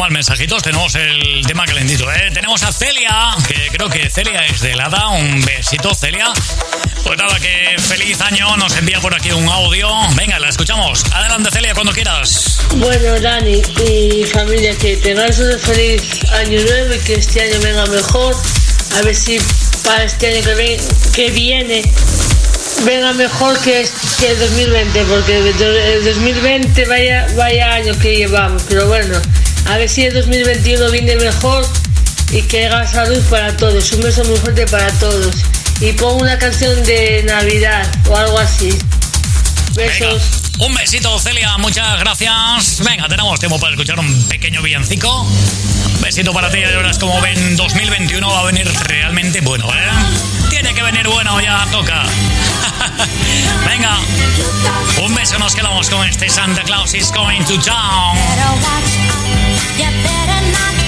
más mensajitos. Tenemos el tema calentito, ¿eh? Tenemos a Celia, que creo que Celia es de Lada. Un besito, Celia. Pues nada, que feliz año. Nos envía por aquí un audio. Venga, la escuchamos. Adelante, Celia, cuando quieras. Bueno, Dani y familia, que tengáis un feliz año nuevo y que este año venga mejor. A ver si para este año que, ven- que viene venga mejor que, el 2020, porque el 2020 vaya, vaya año que llevamos. Pero bueno, a ver si el 2021 viene mejor y que haga salud para todos. Un beso muy fuerte para todos. Y pongo una canción de Navidad o algo así. Besos. Un besito, Celia. Muchas gracias. Venga, tenemos tiempo para escuchar un pequeño villancico. Un besito para ti. Ya verás como ven, 2021 va a venir realmente bueno, ¿eh? Tiene que venir bueno, ya toca. Venga, un beso. Nos quedamos con este Santa Claus is coming to town. Coming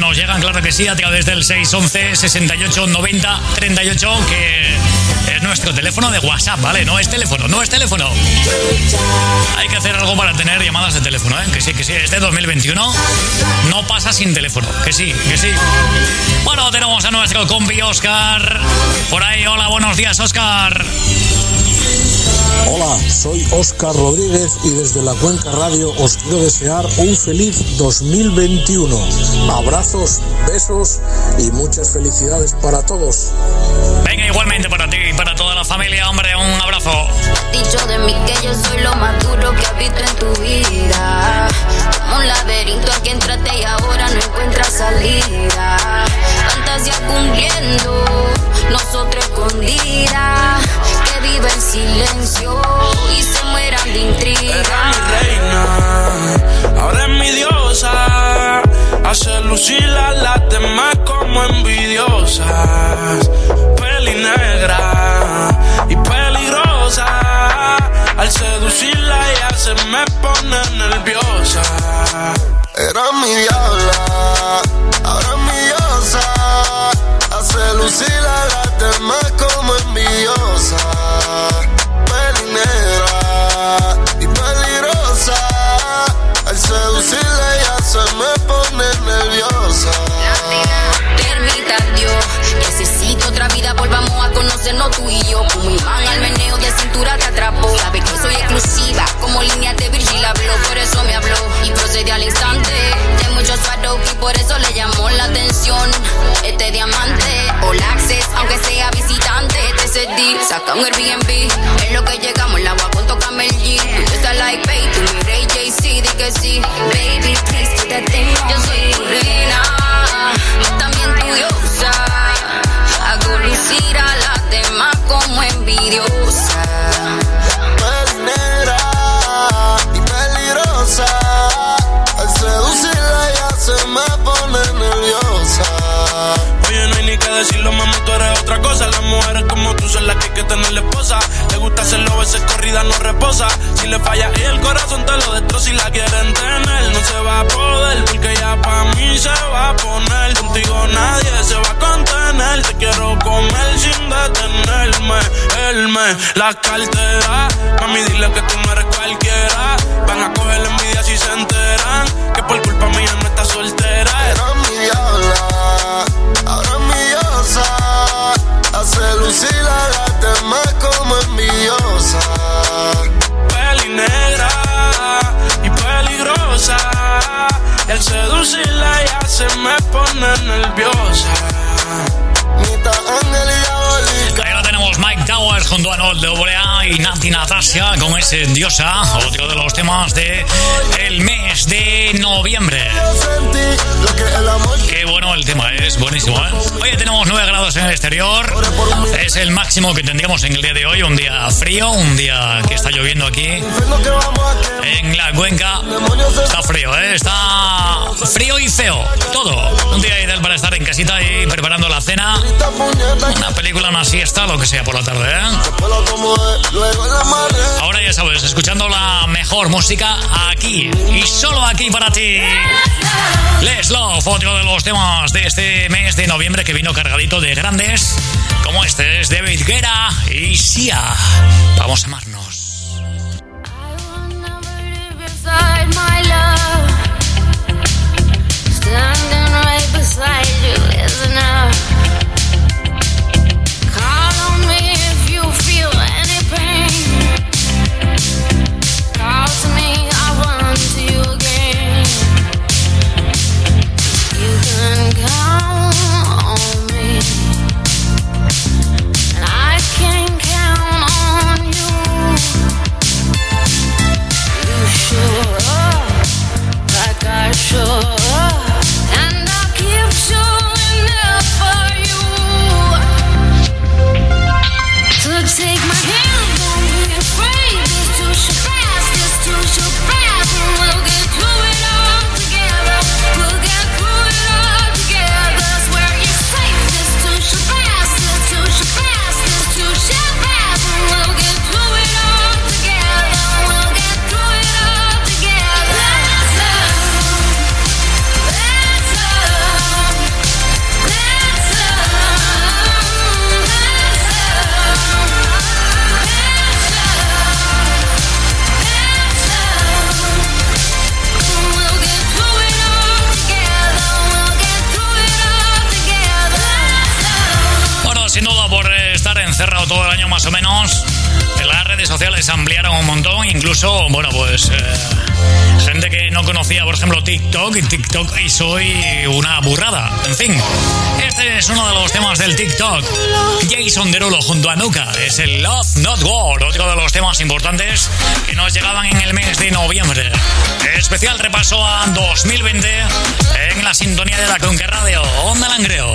nos llegan, claro que sí, a través del 611 68 90 38, que es nuestro teléfono de WhatsApp, ¿vale? No es teléfono, no es teléfono. Hay que hacer algo para tener llamadas de teléfono, ¿eh? Que sí, que sí, este 2021 no pasa sin teléfono, que sí, que sí. Bueno, tenemos a nuestro compi Oscar. Por ahí, hola, buenos días, Oscar. Hola, soy Óscar Rodríguez y desde la Cuenca Radio os quiero desear un feliz 2021. Abrazos, besos y muchas felicidades para todos. Venga, igualmente para ti y para toda la familia, hombre, un abrazo. dicho de mí que yo soy lo más duro que has visto en tu vida. Como un laberinto aquí entraste y la quieren tener. No se va a poder, porque ya pa' mí se va a poner. Contigo nadie se va a contener. Te quiero comer sin detenerme. Él me la cartera. Mami, dile que tú no eres cualquiera. Van a coger la envidia si se enteran. Que por culpa mía no está soltera. Era mi diabla, ahora es mi diosa. Hace lucir a El seducirla ya se me pone nerviosa. Mitad ángel y junto a Noel A y Nati Natasha con ese Diosa, otro de los temas de el mes de noviembre. Qué bueno el tema, es buenísimo. ¿eh? Hoy tenemos 9 grados en el exterior, es el máximo que tendríamos en el día de hoy, un día frío, un día que está lloviendo aquí en la cuenca. Está frío, ¿eh? está frío y feo, todo. Un día ideal para estar en casita y preparando la cena, una película, una siesta, lo que sea por la tarde. ¿Eh? Ahora ya sabes, escuchando la mejor música aquí y solo aquí para ti. Les Love, otro de los temas de este mes de noviembre que vino cargadito de grandes, como este es David Guerra y Sia. Vamos a amarnos. todo el año más o menos sociales ampliaron un montón, incluso, bueno, pues eh, gente que no conocía, por ejemplo, TikTok, y TikTok y soy una burrada. En fin, este es uno de los temas del TikTok. Jason Derulo junto a Nuka es el Love Not War, otro de los temas importantes que nos llegaban en el mes de noviembre. Especial repaso a 2020 en la sintonía de la Conca Radio. Onda Langreo.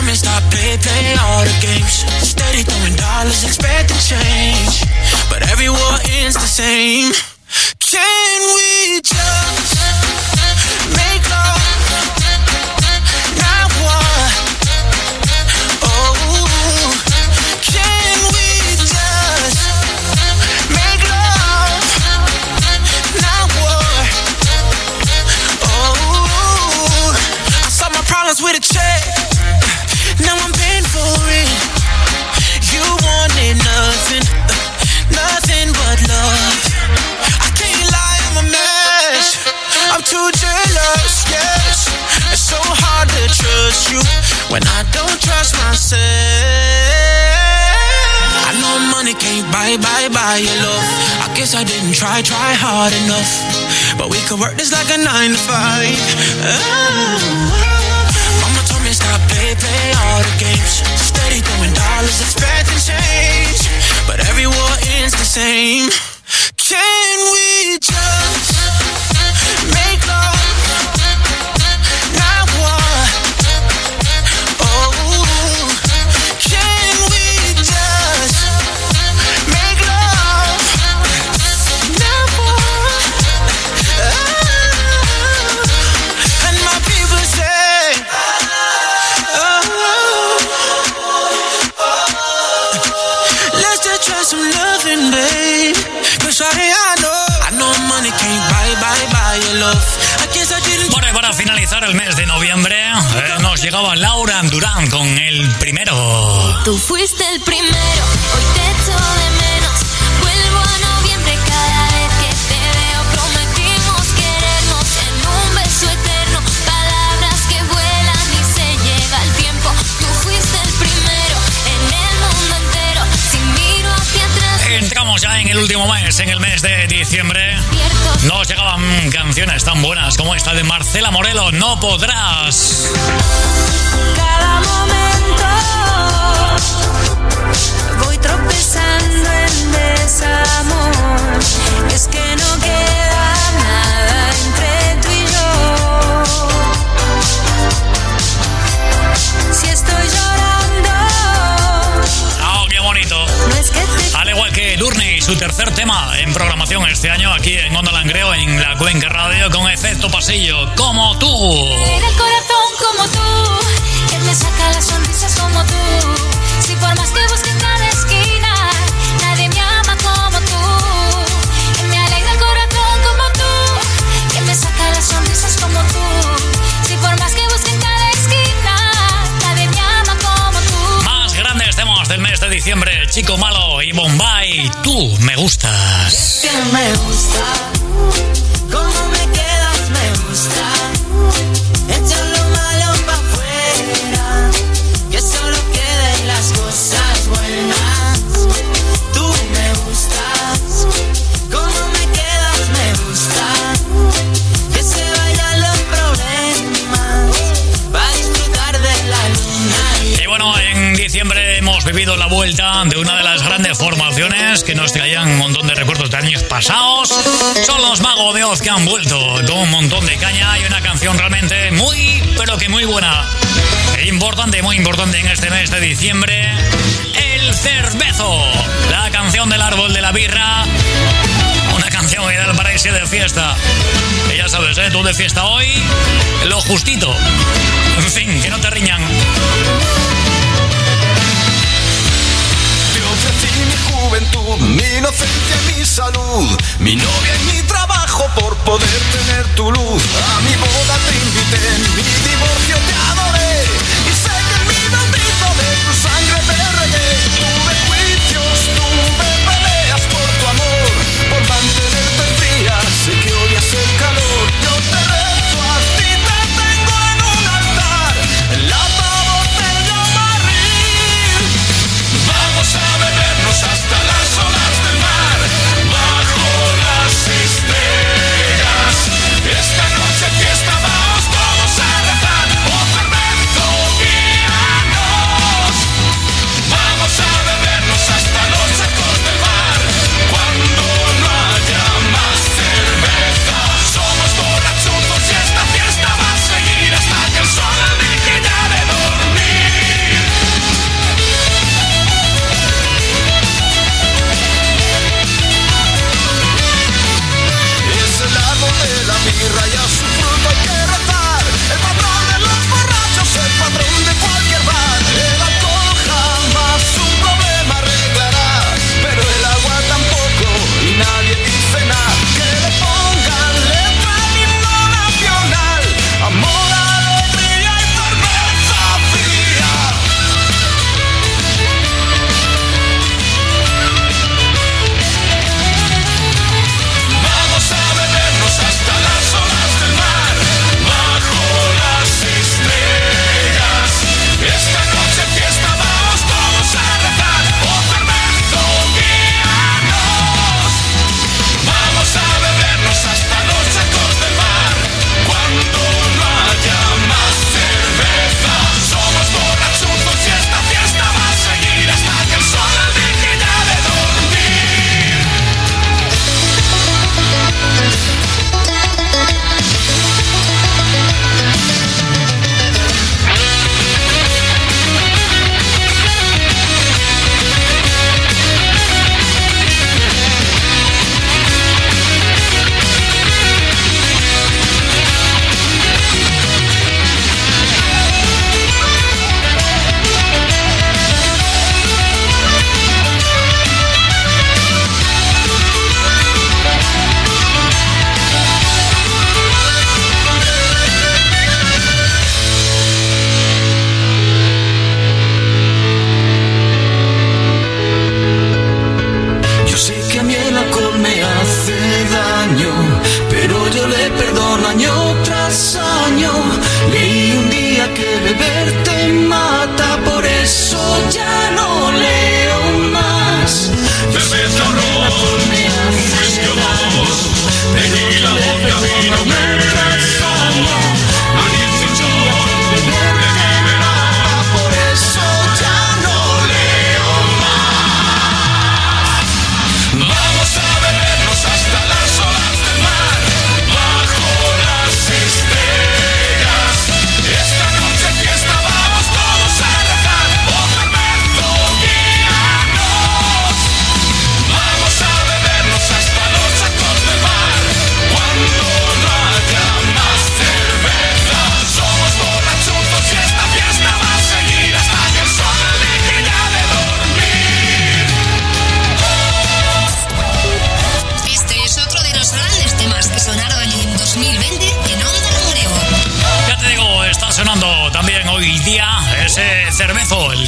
Mama told me stop play, play all the games. Steady throwing dollars, expecting change. But every war ends the same. Can we just too jealous, yes. It's so hard to trust you when I don't trust myself. I know money can't buy, buy, buy your love. I guess I didn't try, try hard enough. But we could work this like a nine to five. Oh Mama told me stop, play, play all the games. Steady throwing dollars, expecting change. But every war ends the same. Can we just make love? Finalizar el mes de noviembre, eh, nos llegaba Laura Durán con el primero. Tú fuiste el primero, hoy te echo de menos. Vuelvo a noviembre cada vez que te veo. Prometimos querernos en un beso eterno. Palabras que vuelan y se lleva el tiempo. Tú fuiste el primero en el mundo entero. Si miro hacia atrás, Entramos ya en el último mes, en el mes de diciembre. Nos llegaban canciones tan buenas como esta de Marcela Morelo, No podrás. Cada momento voy tropezando en desamor. Es que no queda su tercer tema en programación este año aquí en Onda Langreo, en la Cuenca Radio, con efecto pasillo, como tú. Era el corazón como tú, que me saca las sonrisas como tú. Si por más que busque en cada esquina, nadie me ama como tú. Que me alegra el corazón como tú, que me saca las sonrisas como tú. Si por más que busque en cada esquina, nadie me ama como tú. Más grandes temas del mes de diciembre, Chico Malo y Bombay, tú me gustas. me gusta. Bueno, en diciembre hemos vivido la vuelta de una de las grandes formaciones que nos traían un montón de recuerdos de años pasados. Son los Magos de Oz que han vuelto con un montón de caña y una canción realmente muy, pero que muy buena. E importante, muy importante en este mes de diciembre. El Cervezo, la canción del árbol de la birra. Una canción ideal para irse de fiesta. Y ya sabes, ¿eh? Tú de fiesta hoy, lo justito. En fin, que no te riñan. Mi inocencia y mi salud, mi novia y mi trabajo por poder tener tu luz. A mi boda te invité, mi divorcio te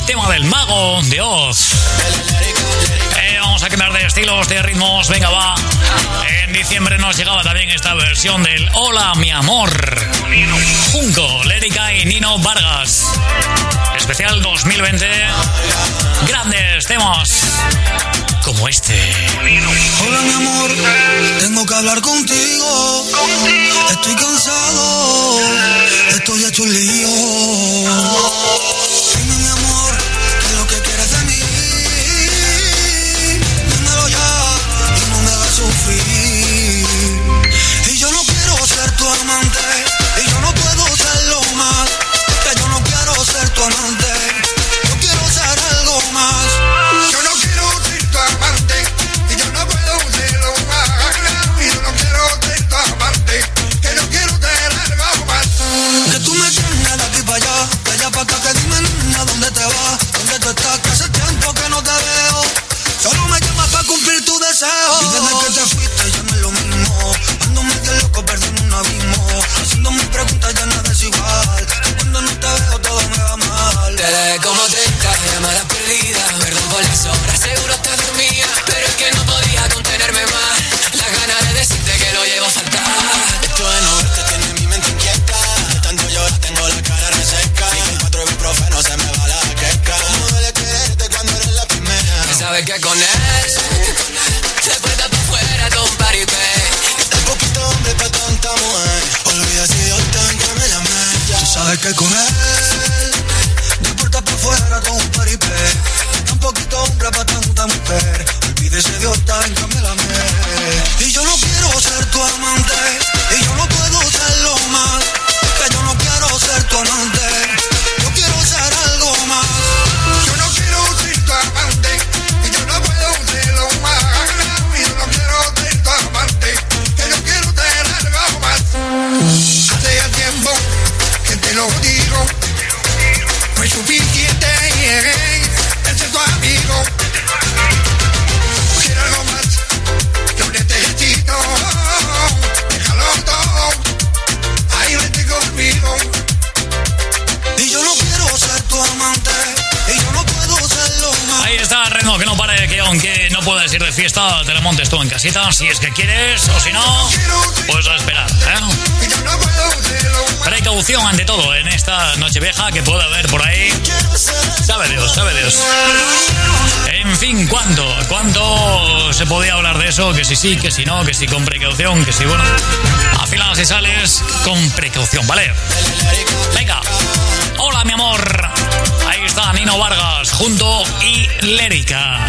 tema del mago de Oz. Eh, vamos a cambiar de estilos, de ritmos, venga va. En diciembre nos llegaba también esta versión del Hola mi amor. Junco, Lérica y Nino Vargas. Especial 2020. Grandes temas como este. Hola mi amor, tengo que hablar contigo. Estoy cansado, estoy hecho un lío. se dio tan, cambié la Y yo no quiero ser tu amante. te la montes tú en casita, si es que quieres, o si no, pues a esperar. ¿eh? Precaución ante todo en esta noche vieja que puede haber por ahí. Sabe Dios, sabe Dios. En fin, ¿cuánto? ¿Cuánto se podía hablar de eso? Que si sí, que si no, que si con precaución, que si bueno. Al final, si sales, con precaución, ¿vale? Venga. Hola, mi amor. Ahí está Nino Vargas junto y Lérica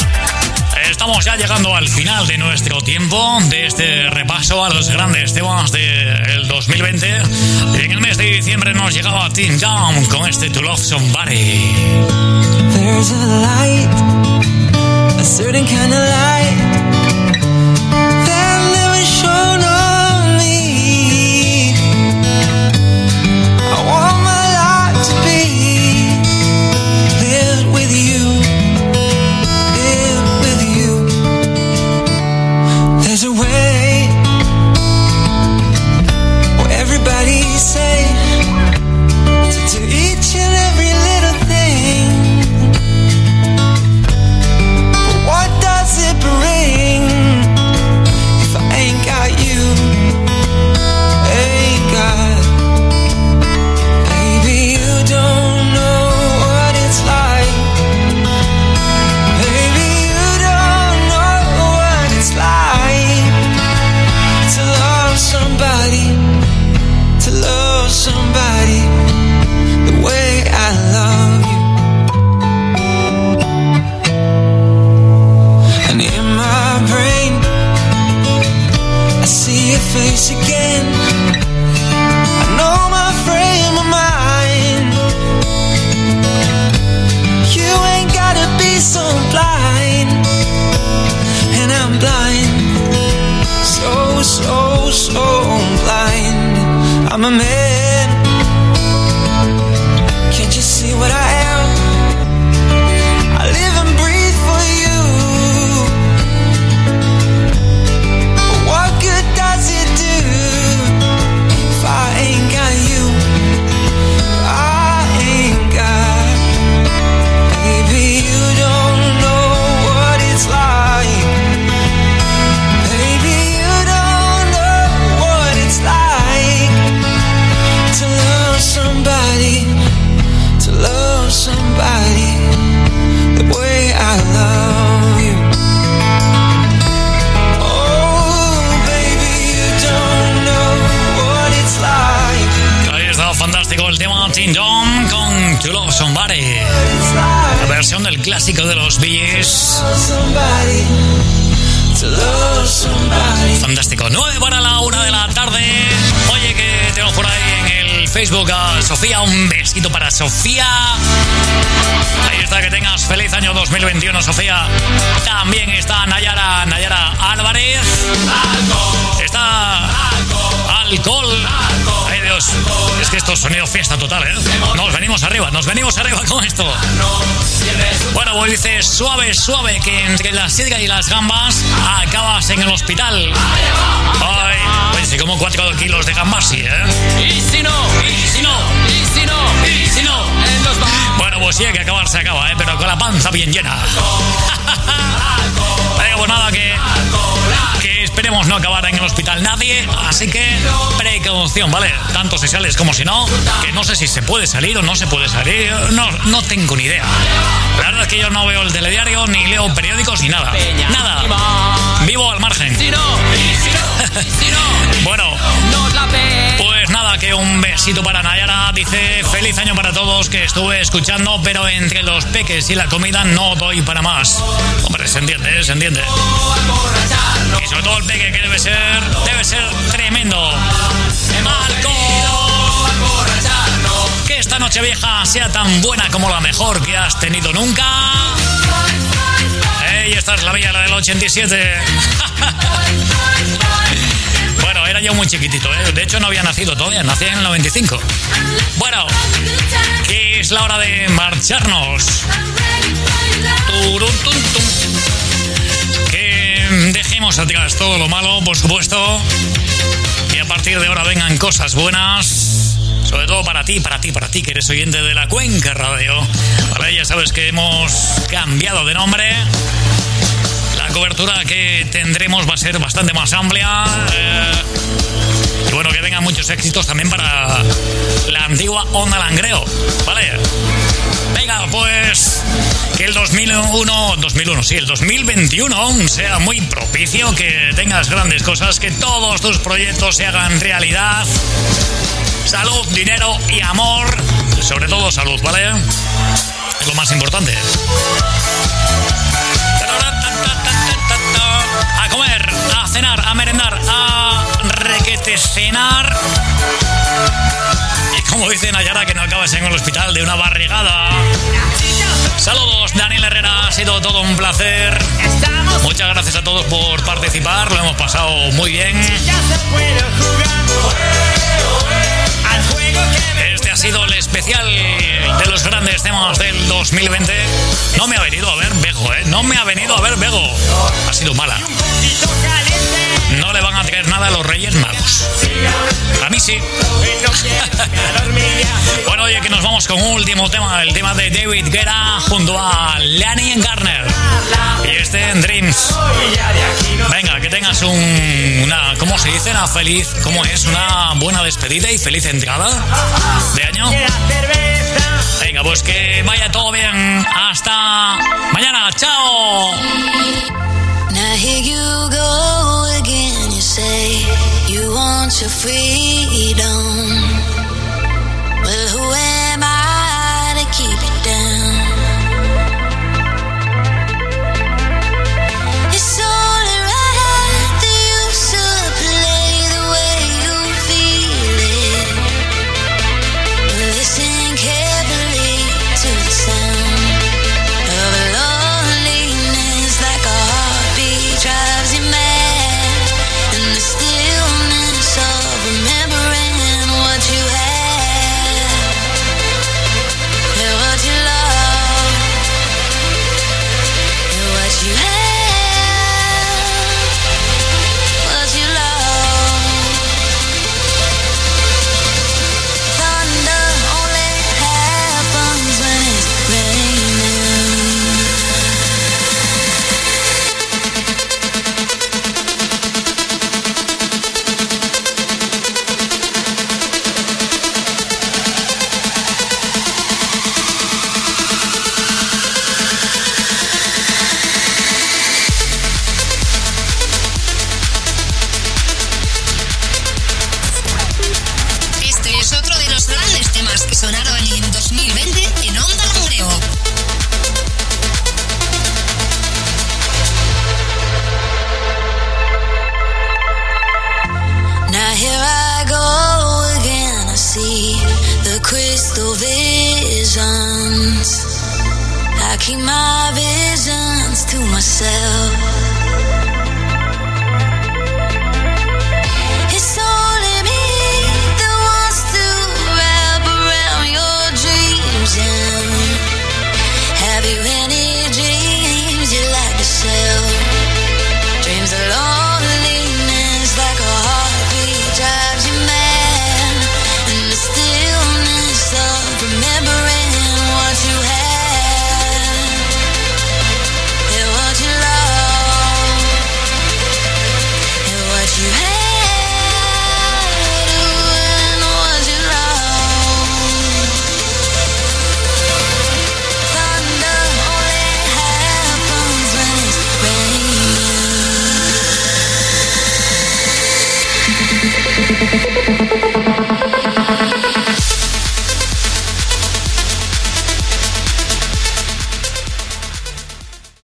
estamos ya llegando al final de nuestro tiempo, de este repaso a los grandes temas del de 2020. En el mes de diciembre nos llegaba Tim Down con este To Love Somebody. There's a light, a certain kind of light. fantástico el tema Tin Dom con To Love Somebody. La versión del clásico de los Bees. Fantástico. 9 para la hora de la tarde. Oye, que tengo por ahí en el Facebook a Sofía. Un besito para Sofía. Ahí está, que tengas feliz año 2021, Sofía. También está Nayara, Nayara Álvarez. Está alcohol. Alcohol. Es que esto es sonido fiesta total, ¿eh? Nos venimos arriba, nos venimos arriba con esto. Bueno, pues dice suave, suave, que entre la sidra y las gambas acabas en el hospital. Ay, pues si como 4 kilos de gambas, sí, ¿eh? Y si no, Y si no, y si no, y si no. en los bares. Bueno, pues sí, que acabar se acaba, ¿eh? Pero con la panza bien llena. Venga, pues nada, que, no acabar en el hospital nadie. Así que precaución, ¿vale? Tanto si sales como si no. Que no sé si se puede salir o no se puede salir. No, no tengo ni idea. La verdad es que yo no veo el telediario, ni leo periódicos, ni nada. Nada. Vivo al margen. Bueno, pues que un besito para Nayara. Dice, feliz año para todos que estuve escuchando, pero entre los peques y la comida no doy para más. Hombre, se entiende, ¿eh? se entiende. Y sobre todo el peque que debe ser, debe ser tremendo. Alcohol. Que esta noche vieja sea tan buena como la mejor que has tenido nunca. Ey, esta es la mía, la del 87. Yo muy chiquitito, ¿eh? de hecho no había nacido todavía, nací en el 95. Bueno, que es la hora de marcharnos. Que dejemos atrás todo lo malo, por supuesto. Y a partir de ahora vengan cosas buenas. Sobre todo para ti, para ti, para ti, que eres oyente de la Cuenca Radio. Vale, ya sabes que hemos cambiado de nombre. Cobertura que tendremos va a ser bastante más amplia. eh, y bueno, que vengan muchos éxitos también para la antigua Onda Langreo. ¿Vale? Venga, pues que el 2001, 2001, sí, el 2021 sea muy propicio, que tengas grandes cosas, que todos tus proyectos se hagan realidad. Salud, dinero y amor. Sobre todo salud, ¿vale? Es lo más importante. Cenar, a merendar, a requete cenar. Y como dice Nayara, que no acabes en el hospital de una barrigada. Saludos, Daniel Herrera, ha sido todo un placer. Muchas gracias a todos por participar, lo hemos pasado muy bien. Este ha sido el especial de los grandes temas del 2020. No me ha venido a ver Bego, ¿eh? No me ha venido a ver Bego. Ha sido mala. No le van a traer nada a los Reyes Magos. A mí sí. Bueno, oye, que nos vamos con un último tema, el tema de David Guerra junto a Lanny Garner. Y este en Dreams. Venga, que tengas un, una, ¿cómo se dice? Una feliz, ¿cómo es? Una buena despedida y feliz entrada de año. Venga, pues que vaya todo bien. Hasta mañana. Chao. Want your freedom. Well, who